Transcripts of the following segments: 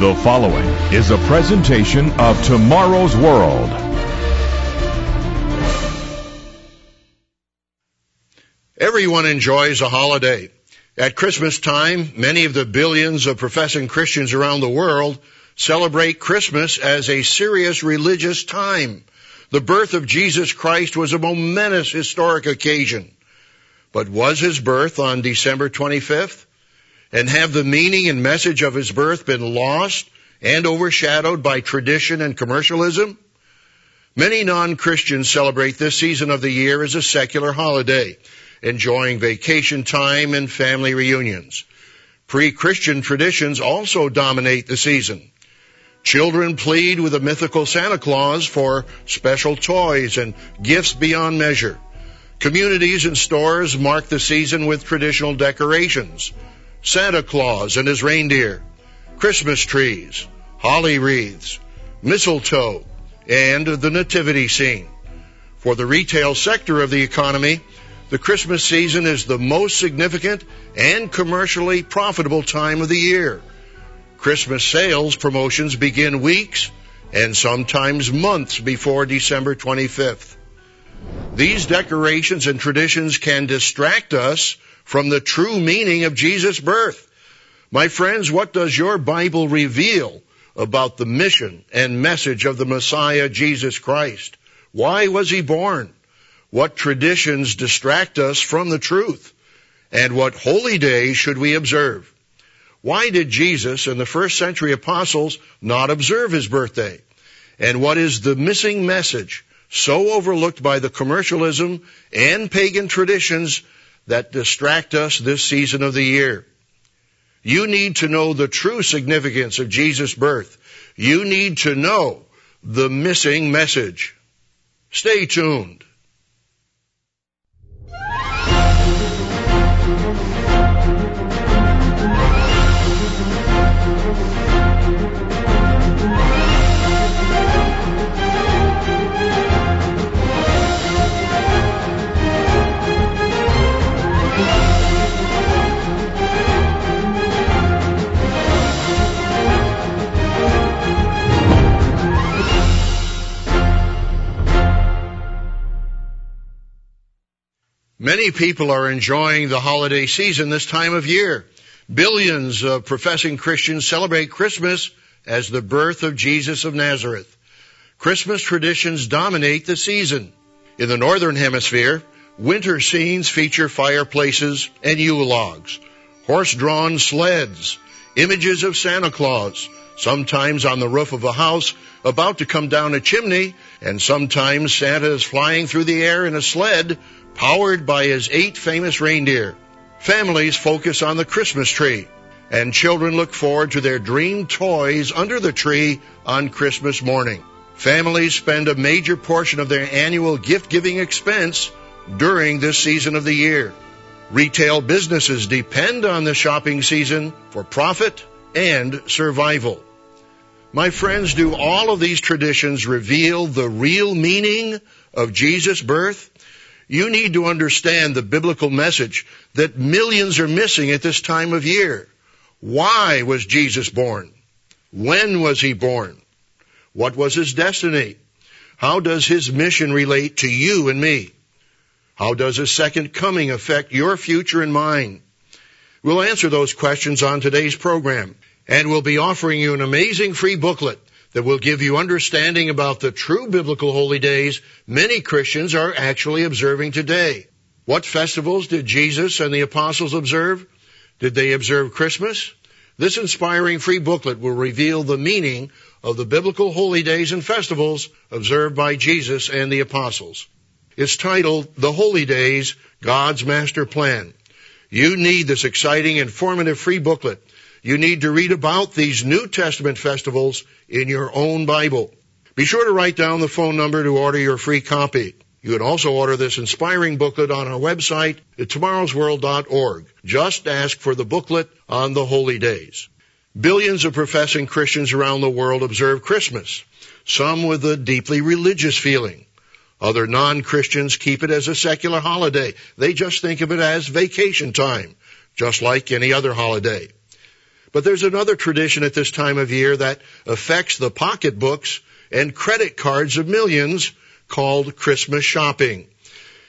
The following is a presentation of Tomorrow's World. Everyone enjoys a holiday. At Christmas time, many of the billions of professing Christians around the world celebrate Christmas as a serious religious time. The birth of Jesus Christ was a momentous historic occasion. But was his birth on December 25th? And have the meaning and message of his birth been lost and overshadowed by tradition and commercialism? Many non-Christians celebrate this season of the year as a secular holiday, enjoying vacation time and family reunions. Pre-Christian traditions also dominate the season. Children plead with the mythical Santa Claus for special toys and gifts beyond measure. Communities and stores mark the season with traditional decorations. Santa Claus and his reindeer, Christmas trees, holly wreaths, mistletoe, and the nativity scene. For the retail sector of the economy, the Christmas season is the most significant and commercially profitable time of the year. Christmas sales promotions begin weeks and sometimes months before December 25th. These decorations and traditions can distract us from the true meaning of Jesus' birth. My friends, what does your Bible reveal about the mission and message of the Messiah, Jesus Christ? Why was he born? What traditions distract us from the truth? And what holy days should we observe? Why did Jesus and the first century apostles not observe his birthday? And what is the missing message so overlooked by the commercialism and pagan traditions that distract us this season of the year. You need to know the true significance of Jesus' birth. You need to know the missing message. Stay tuned. Many people are enjoying the holiday season this time of year. Billions of professing Christians celebrate Christmas as the birth of Jesus of Nazareth. Christmas traditions dominate the season. In the Northern Hemisphere, winter scenes feature fireplaces and Yule logs, horse-drawn sleds, images of Santa Claus, sometimes on the roof of a house about to come down a chimney, and sometimes Santa is flying through the air in a sled powered by his eight famous reindeer. Families focus on the Christmas tree, and children look forward to their dream toys under the tree on Christmas morning. Families spend a major portion of their annual gift giving expense during this season of the year. Retail businesses depend on the shopping season for profit and survival. My friends, do all of these traditions reveal the real meaning of Jesus' birth? You need to understand the biblical message that millions are missing at this time of year. Why was Jesus born? When was he born? What was his destiny? How does his mission relate to you and me? How does his second coming affect your future and mine? We'll answer those questions on today's program, and we'll be offering you an amazing free booklet that will give you understanding about the true biblical holy days many Christians are actually observing today. What festivals did Jesus and the apostles observe? Did they observe Christmas? This inspiring free booklet will reveal the meaning of the biblical holy days and festivals observed by Jesus and the apostles. It's titled The Holy Days, God's Master Plan. You need this exciting, informative free booklet you need to read about these New Testament festivals in your own Bible. Be sure to write down the phone number to order your free copy. You can also order this inspiring booklet on our website at tomorrowsworld.org. Just ask for the booklet on the holy days. Billions of professing Christians around the world observe Christmas, some with a deeply religious feeling. Other non-Christians keep it as a secular holiday. They just think of it as vacation time, just like any other holiday. But there's another tradition at this time of year that affects the pocketbooks and credit cards of millions called Christmas shopping.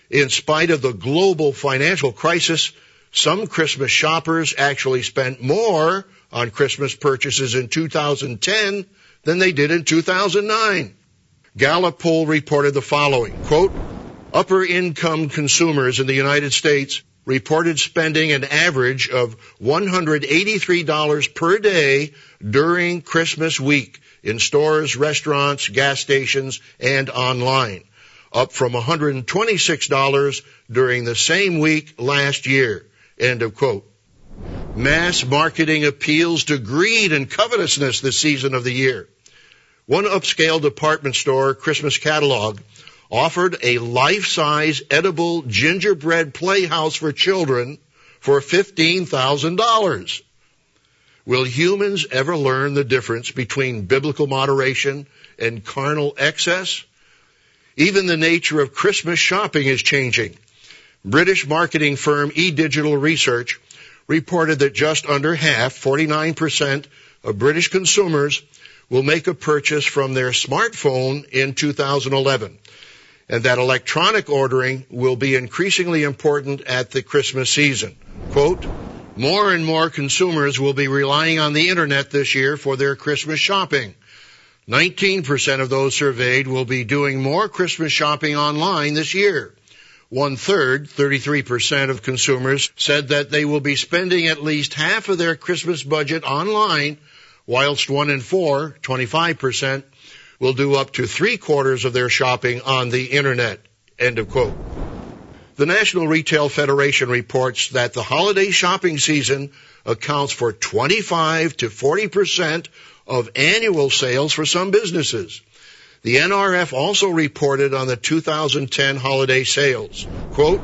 In spite of the global financial crisis, some Christmas shoppers actually spent more on Christmas purchases in 2010 than they did in 2009. Gallup poll reported the following, quote, upper income consumers in the United States reported spending an average of $183 per day during Christmas week in stores, restaurants, gas stations, and online, up from $126 during the same week last year. End of quote. Mass marketing appeals to greed and covetousness this season of the year. One upscale department store Christmas catalog offered a life-size edible gingerbread playhouse for children for $15,000. Will humans ever learn the difference between biblical moderation and carnal excess? Even the nature of Christmas shopping is changing. British marketing firm eDigital Research reported that just under half, 49% of British consumers will make a purchase from their smartphone in 2011 and that electronic ordering will be increasingly important at the Christmas season. Quote, more and more consumers will be relying on the internet this year for their Christmas shopping. 19% of those surveyed will be doing more Christmas shopping online this year. One third, 33% of consumers said that they will be spending at least half of their Christmas budget online, whilst one in four, 25%, will do up to three quarters of their shopping on the internet. End of quote. The National Retail Federation reports that the holiday shopping season accounts for 25 to 40 percent of annual sales for some businesses. The NRF also reported on the 2010 holiday sales. Quote,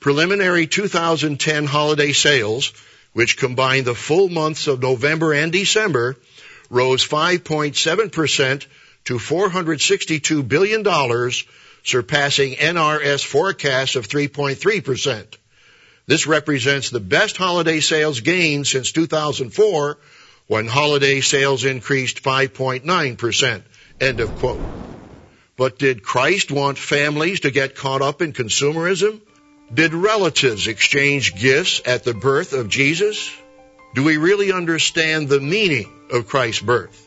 preliminary 2010 holiday sales, which combine the full months of November and December, rose 5.7% to $462 billion, surpassing NRF forecasts of 3.3%. This represents the best holiday sales gain since 2004 when holiday sales increased 5.9%. End of quote. But did Christ want families to get caught up in consumerism? Did relatives exchange gifts at the birth of Jesus? Do we really understand the meaning of Christ's birth?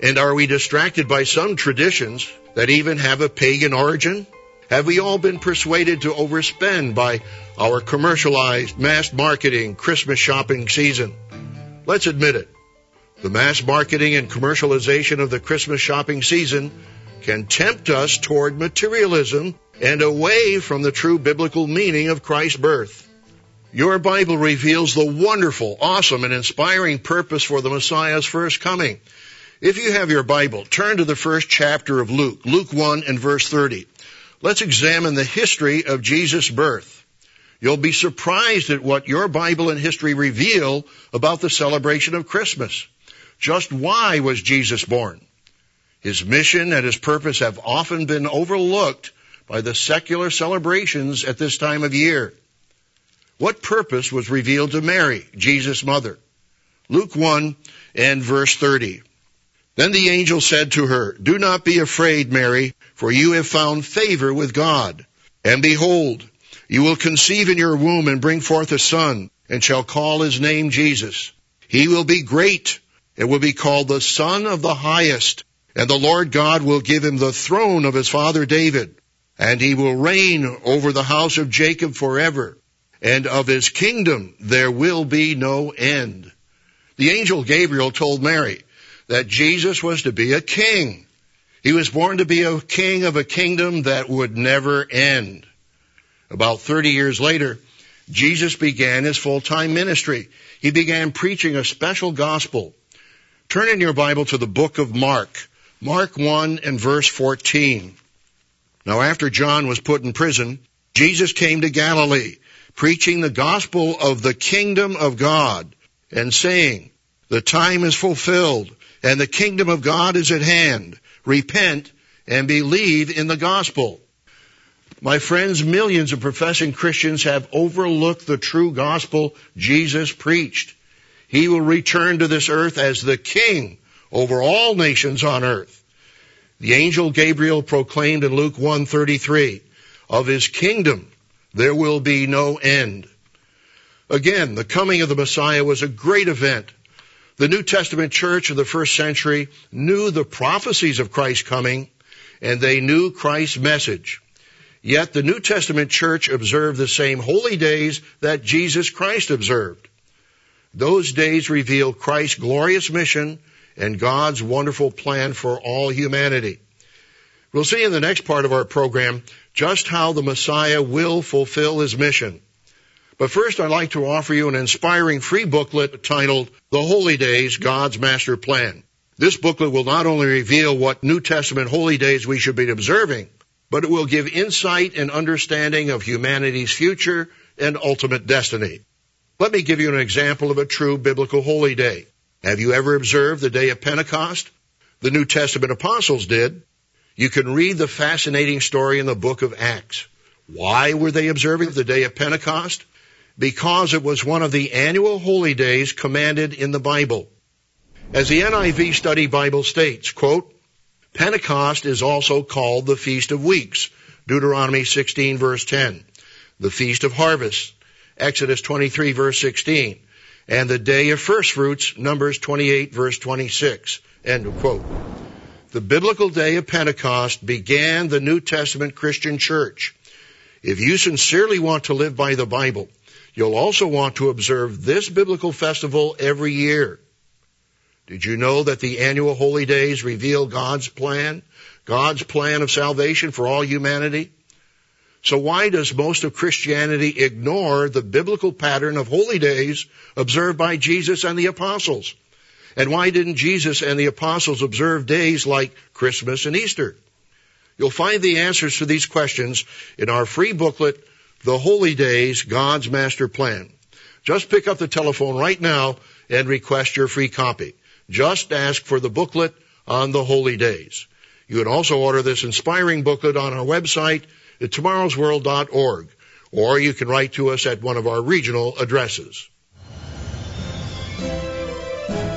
And are we distracted by some traditions that even have a pagan origin? Have we all been persuaded to overspend by our commercialized mass marketing Christmas shopping season? Let's admit it. The mass marketing and commercialization of the Christmas shopping season can tempt us toward materialism and away from the true biblical meaning of Christ's birth. Your Bible reveals the wonderful, awesome, and inspiring purpose for the Messiah's first coming. If you have your Bible, turn to the first chapter of Luke, Luke 1 and verse 30. Let's examine the history of Jesus' birth. You'll be surprised at what your Bible and history reveal about the celebration of Christmas. Just why was Jesus born? His mission and his purpose have often been overlooked by the secular celebrations at this time of year. What purpose was revealed to Mary, Jesus' mother? Luke 1 and verse 30. Then the angel said to her, Do not be afraid, Mary, for you have found favor with God. And behold, you will conceive in your womb and bring forth a son, and shall call his name Jesus. He will be great and will be called the Son of the Highest, and the Lord God will give him the throne of his father David, and he will reign over the house of Jacob forever, and of his kingdom there will be no end. The angel Gabriel told Mary that Jesus was to be a king. He was born to be a king of a kingdom that would never end. About 30 years later, Jesus began his full-time ministry. He began preaching a special gospel Turn in your Bible to the book of Mark. Mark 1 and verse 14. Now after John was put in prison, Jesus came to Galilee, preaching the gospel of the kingdom of God, and saying, The time is fulfilled, and the kingdom of God is at hand. Repent and believe in the gospel. My friends, millions of professing Christians have overlooked the true gospel Jesus preached. He will return to this earth as the king over all nations on earth. The angel Gabriel proclaimed in Luke 1:33, of his kingdom there will be no end. Again, the coming of the Messiah was a great event. The New Testament church of the first century knew the prophecies of Christ's coming and they knew Christ's message. Yet the New Testament church observed the same holy days that Jesus Christ observed. Those days reveal Christ's glorious mission and God's wonderful plan for all humanity. We'll see in the next part of our program just how the Messiah will fulfill his mission. But first I'd like to offer you an inspiring free booklet titled The Holy Days, God's Master Plan. This booklet will not only reveal what New Testament holy days we should be observing, but it will give insight and understanding of humanity's future and ultimate destiny. Let me give you an example of a true biblical holy day. Have you ever observed the day of Pentecost? The New Testament apostles did. You can read the fascinating story in the book of Acts. Why were they observing the day of Pentecost? Because it was one of the annual holy days commanded in the Bible. As the NIV Study Bible states, quote, Pentecost is also called the Feast of Weeks, Deuteronomy 16 verse 10, the Feast of Harvest, Exodus 23 verse 16, and the Day of First Fruits, Numbers 28 verse 26, end of quote. The biblical day of Pentecost began the New Testament Christian church. If you sincerely want to live by the Bible, you'll also want to observe this biblical festival every year. Did you know that the annual holy days reveal God's plan? God's plan of salvation for all humanity? So why does most of Christianity ignore the biblical pattern of holy days observed by Jesus and the apostles? And why didn't Jesus and the apostles observe days like Christmas and Easter? You'll find the answers to these questions in our free booklet, The Holy Days, God's Master Plan. Just pick up the telephone right now and request your free copy. Just ask for the booklet on the holy days. You can also order this inspiring booklet on our website at tomorrowsworld.org, or you can write to us at one of our regional addresses.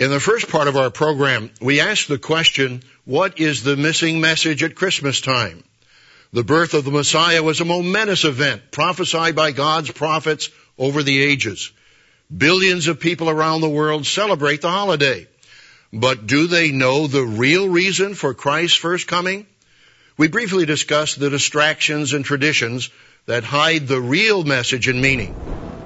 In the first part of our program, we asked the question, what is the missing message at Christmas time? The birth of the Messiah was a momentous event prophesied by God's prophets over the ages. Billions of people around the world celebrate the holiday. But do they know the real reason for Christ's first coming? We briefly discussed the distractions and traditions that hide the real message and meaning.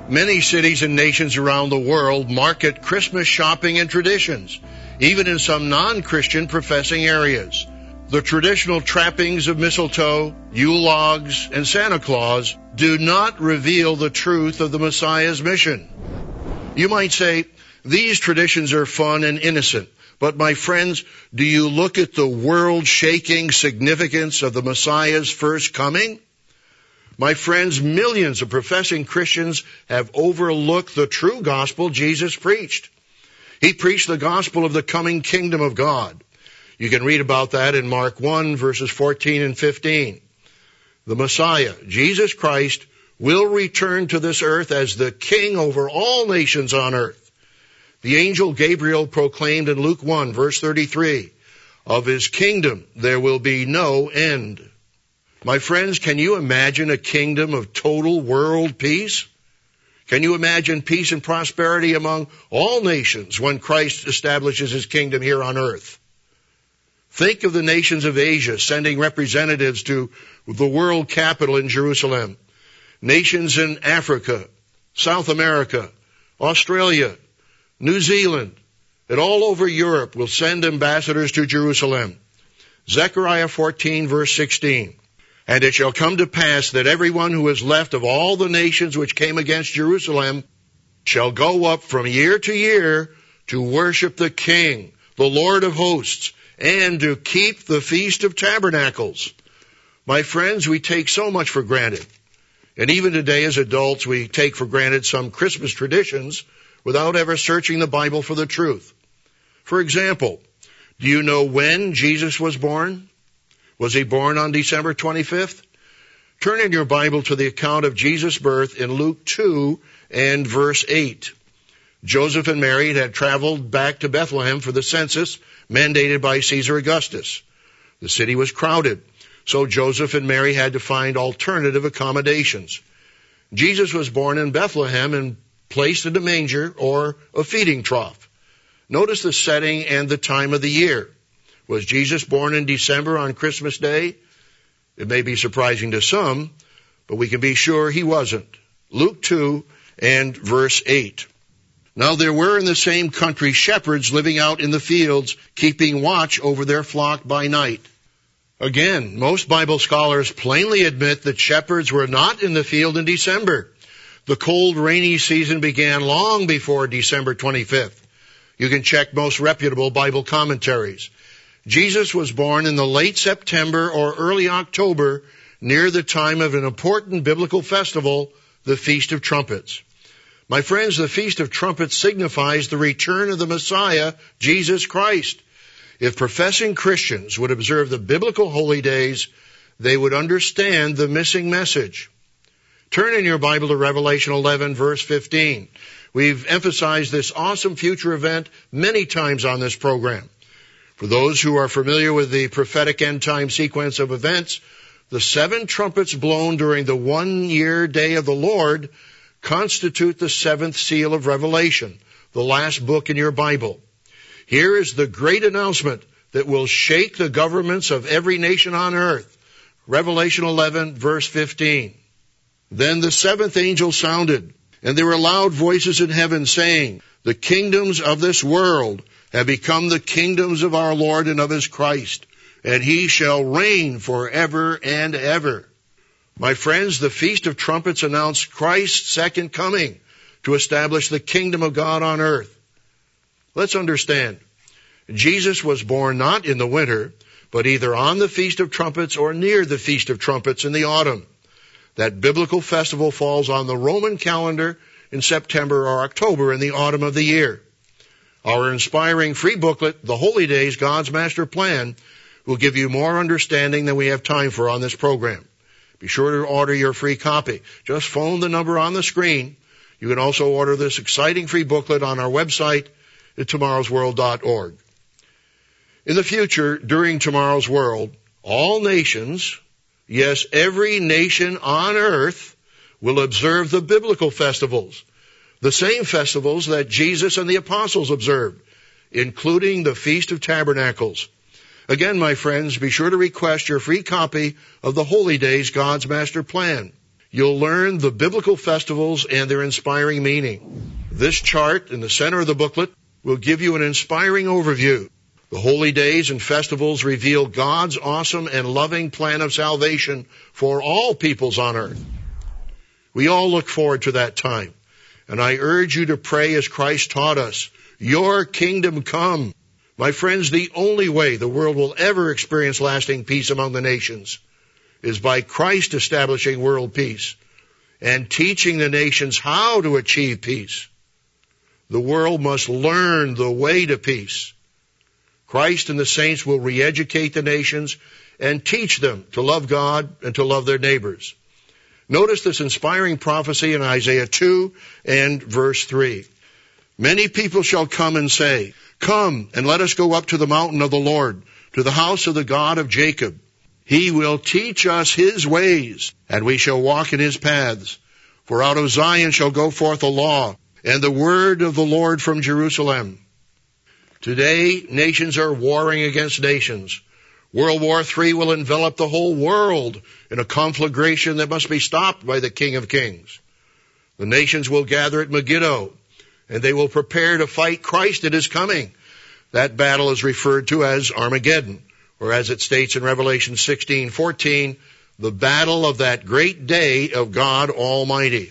Many cities and nations around the world market Christmas shopping and traditions even in some non-Christian professing areas. The traditional trappings of mistletoe, Yule logs, and Santa Claus do not reveal the truth of the Messiah's mission. You might say, these traditions are fun and innocent, but my friends, do you look at the world shaking significance of the Messiah's first coming? My friends, millions of professing Christians have overlooked the true gospel Jesus preached. He preached the gospel of the coming kingdom of God. You can read about that in Mark 1 verses 14 and 15. The Messiah, Jesus Christ, will return to this earth as the king over all nations on earth. The angel Gabriel proclaimed in Luke 1 verse 33, of his kingdom there will be no end. My friends, can you imagine a kingdom of total world peace? Can you imagine peace and prosperity among all nations when Christ establishes his kingdom here on earth? Think of the nations of Asia sending representatives to the world capital in Jerusalem. Nations in Africa, South America, Australia, New Zealand, and all over Europe will send ambassadors to Jerusalem. Zechariah 14 verse 16. And it shall come to pass that everyone who is left of all the nations which came against Jerusalem shall go up from year to year to worship the King, the Lord of hosts, and to keep the Feast of Tabernacles. My friends, we take so much for granted. And even today as adults, we take for granted some Christmas traditions without ever searching the Bible for the truth. For example, do you know when Jesus was born? Was he born on December 25th? Turn in your Bible to the account of Jesus' birth in Luke 2 and verse 8. Joseph and Mary had traveled back to Bethlehem for the census mandated by Caesar Augustus. The city was crowded, so Joseph and Mary had to find alternative accommodations. Jesus was born in Bethlehem and placed in a manger or a feeding trough. Notice the setting and the time of the year. Was Jesus born in December on Christmas Day? It may be surprising to some, but we can be sure he wasn't. Luke 2 and verse 8. Now there were in the same country shepherds living out in the fields, keeping watch over their flock by night. Again, most Bible scholars plainly admit that shepherds were not in the field in December. The cold, rainy season began long before December 25th. You can check most reputable Bible commentaries. Jesus was born in the late September or early October near the time of an important biblical festival, the Feast of Trumpets. My friends, the Feast of Trumpets signifies the return of the Messiah, Jesus Christ. If professing Christians would observe the biblical holy days, they would understand the missing message. Turn in your Bible to Revelation 11 verse 15. We've emphasized this awesome future event many times on this program. For those who are familiar with the prophetic end time sequence of events, the seven trumpets blown during the one year day of the Lord constitute the seventh seal of Revelation, the last book in your Bible. Here is the great announcement that will shake the governments of every nation on earth. Revelation 11 verse 15. Then the seventh angel sounded, and there were loud voices in heaven saying, the kingdoms of this world have become the kingdoms of our Lord and of his Christ, and he shall reign forever and ever. My friends, the Feast of Trumpets announced Christ's second coming to establish the kingdom of God on earth. Let's understand. Jesus was born not in the winter, but either on the Feast of Trumpets or near the Feast of Trumpets in the autumn. That biblical festival falls on the Roman calendar in September or October in the autumn of the year. Our inspiring free booklet, The Holy Days, God's Master Plan, will give you more understanding than we have time for on this program. Be sure to order your free copy. Just phone the number on the screen. You can also order this exciting free booklet on our website at tomorrowsworld.org. In the future, during Tomorrow's World, all nations, yes, every nation on earth will observe the biblical festivals the same festivals that Jesus and the apostles observed, including the Feast of Tabernacles. Again, my friends, be sure to request your free copy of the Holy Days, God's Master Plan. You'll learn the biblical festivals and their inspiring meaning. This chart in the center of the booklet will give you an inspiring overview. The holy days and festivals reveal God's awesome and loving plan of salvation for all peoples on earth. We all look forward to that time. And I urge you to pray as Christ taught us. Your kingdom come. My friends, the only way the world will ever experience lasting peace among the nations is by Christ establishing world peace and teaching the nations how to achieve peace. The world must learn the way to peace. Christ and the saints will re-educate the nations and teach them to love God and to love their neighbors. Notice this inspiring prophecy in Isaiah 2 and verse 3. Many people shall come and say, Come and let us go up to the mountain of the Lord, to the house of the God of Jacob. He will teach us his ways, and we shall walk in his paths. For out of Zion shall go forth a law, and the word of the Lord from Jerusalem. Today, nations are warring against nations. World War III will envelop the whole world in a conflagration that must be stopped by the King of Kings. The nations will gather at Megiddo, and they will prepare to fight Christ at his coming. That battle is referred to as Armageddon, or as it states in Revelation 16:14, the battle of that great day of God Almighty.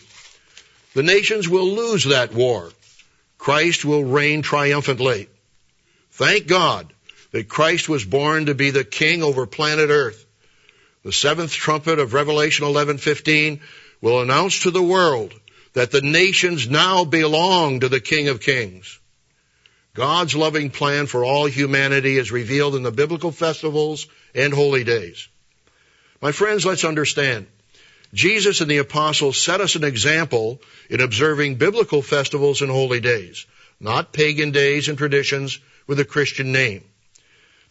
The nations will lose that war. Christ will reign triumphantly. Thank God that Christ was born to be the king over planet earth. The seventh trumpet of Revelation 11:15 will announce to the world that the nations now belong to the King of Kings. God's loving plan for all humanity is revealed in the biblical festivals and holy days. My friends, let's understand. Jesus and the apostles set us an example in observing biblical festivals and holy days, not pagan days and traditions with a Christian name.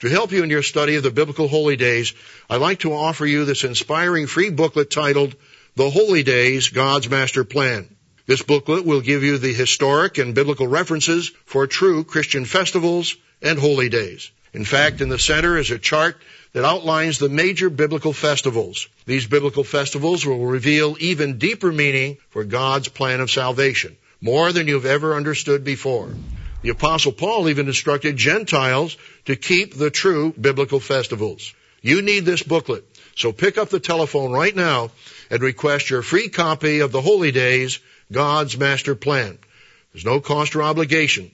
To help you in your study of the biblical holy days, I'd like to offer you this inspiring free booklet titled The Holy Days, God's Master Plan. This booklet will give you the historic and biblical references for true Christian festivals and holy days. In fact, in the center is a chart that outlines the major biblical festivals. These biblical festivals will reveal even deeper meaning for God's plan of salvation, more than you've ever understood before. The apostle Paul even instructed Gentiles to keep the true biblical festivals. You need this booklet. So pick up the telephone right now and request your free copy of the Holy Days, God's Master Plan. There's no cost or obligation.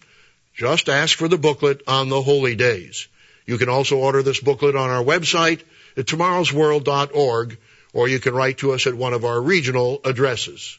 Just ask for the booklet on the Holy Days. You can also order this booklet on our website at tomorrowsworld.org or you can write to us at one of our regional addresses.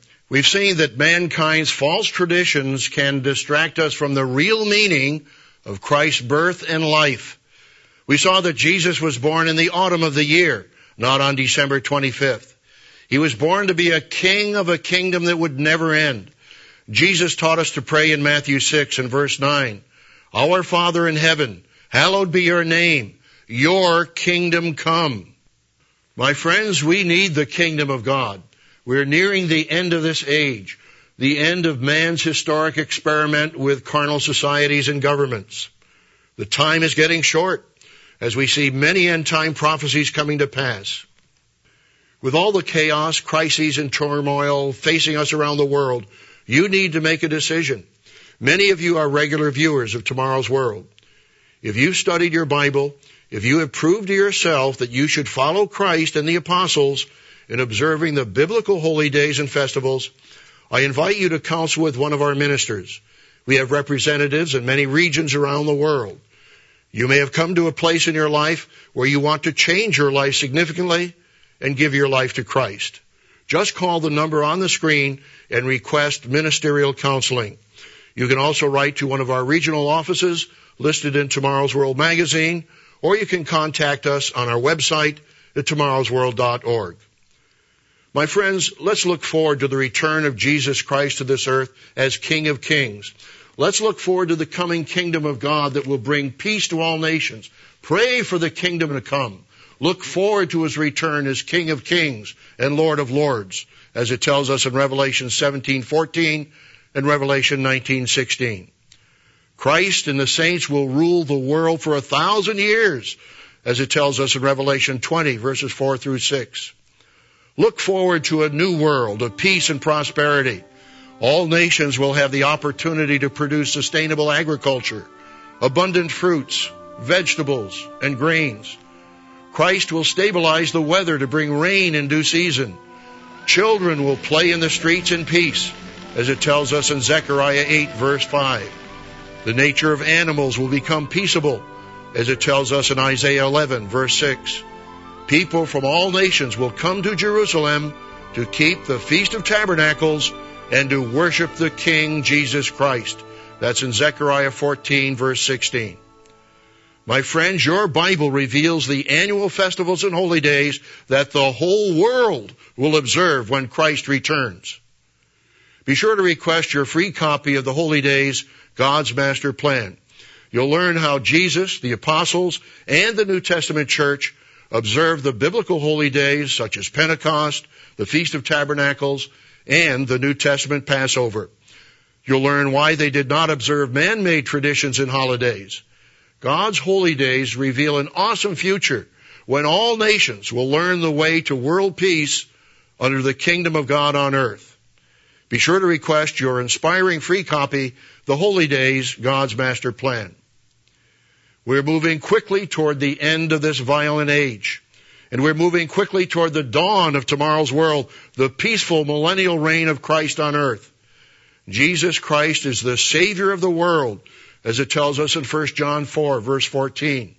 We've seen that mankind's false traditions can distract us from the real meaning of Christ's birth and life. We saw that Jesus was born in the autumn of the year, not on December 25th. He was born to be a king of a kingdom that would never end. Jesus taught us to pray in Matthew 6 and verse 9. Our Father in heaven, hallowed be your name. Your kingdom come. My friends, we need the kingdom of God. We're nearing the end of this age, the end of man's historic experiment with carnal societies and governments. The time is getting short as we see many end time prophecies coming to pass. With all the chaos, crises, and turmoil facing us around the world, you need to make a decision. Many of you are regular viewers of tomorrow's world. If you've studied your Bible, if you have proved to yourself that you should follow Christ and the apostles, in observing the biblical holy days and festivals, I invite you to counsel with one of our ministers. We have representatives in many regions around the world. You may have come to a place in your life where you want to change your life significantly and give your life to Christ. Just call the number on the screen and request ministerial counseling. You can also write to one of our regional offices listed in Tomorrow's World magazine, or you can contact us on our website at tomorrowsworld.org. My friends, let's look forward to the return of Jesus Christ to this earth as King of Kings. Let's look forward to the coming kingdom of God that will bring peace to all nations. Pray for the kingdom to come. Look forward to his return as King of Kings and Lord of Lords, as it tells us in Revelation 17:14 and Revelation 19:16. Christ and the saints will rule the world for a thousand years as it tells us in Revelation 20 verses 4 through 6. Look forward to a new world of peace and prosperity. All nations will have the opportunity to produce sustainable agriculture, abundant fruits, vegetables, and grains. Christ will stabilize the weather to bring rain in due season. Children will play in the streets in peace, as it tells us in Zechariah 8 verse 5. The nature of animals will become peaceable, as it tells us in Isaiah 11 verse 6. People from all nations will come to Jerusalem to keep the Feast of Tabernacles and to worship the King Jesus Christ. That's in Zechariah 14 verse 16. My friends, your Bible reveals the annual festivals and holy days that the whole world will observe when Christ returns. Be sure to request your free copy of the Holy Days, God's Master Plan. You'll learn how Jesus, the apostles, and the New Testament church observed the biblical holy days such as Pentecost, the Feast of Tabernacles, and the New Testament Passover. You'll learn why they did not observe man-made traditions and holidays. God's holy days reveal an awesome future when all nations will learn the way to world peace under the kingdom of God on earth. Be sure to request your inspiring free copy, The Holy Days, God's Master Plan. We're moving quickly toward the end of this violent age. And we're moving quickly toward the dawn of tomorrow's world, the peaceful millennial reign of Christ on earth. Jesus Christ is the Savior of the world as it tells us in 1 John 4 verse 14.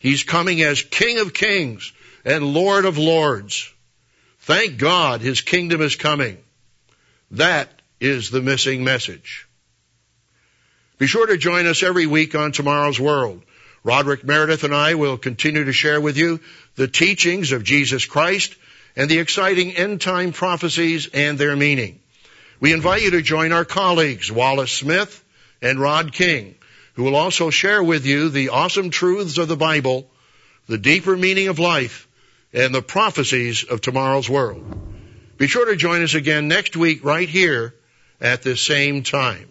He's coming as King of Kings and Lord of Lords. Thank God his kingdom is coming. That is the missing message. Be sure to join us every week on Tomorrow's World. Roderick Meredith and I will continue to share with you the teachings of Jesus Christ and the exciting end time prophecies and their meaning. We invite you to join our colleagues, Wallace Smith and Rod King, who will also share with you the awesome truths of the Bible, the deeper meaning of life, and the prophecies of tomorrow's world. Be sure to join us again next week right here at this same time.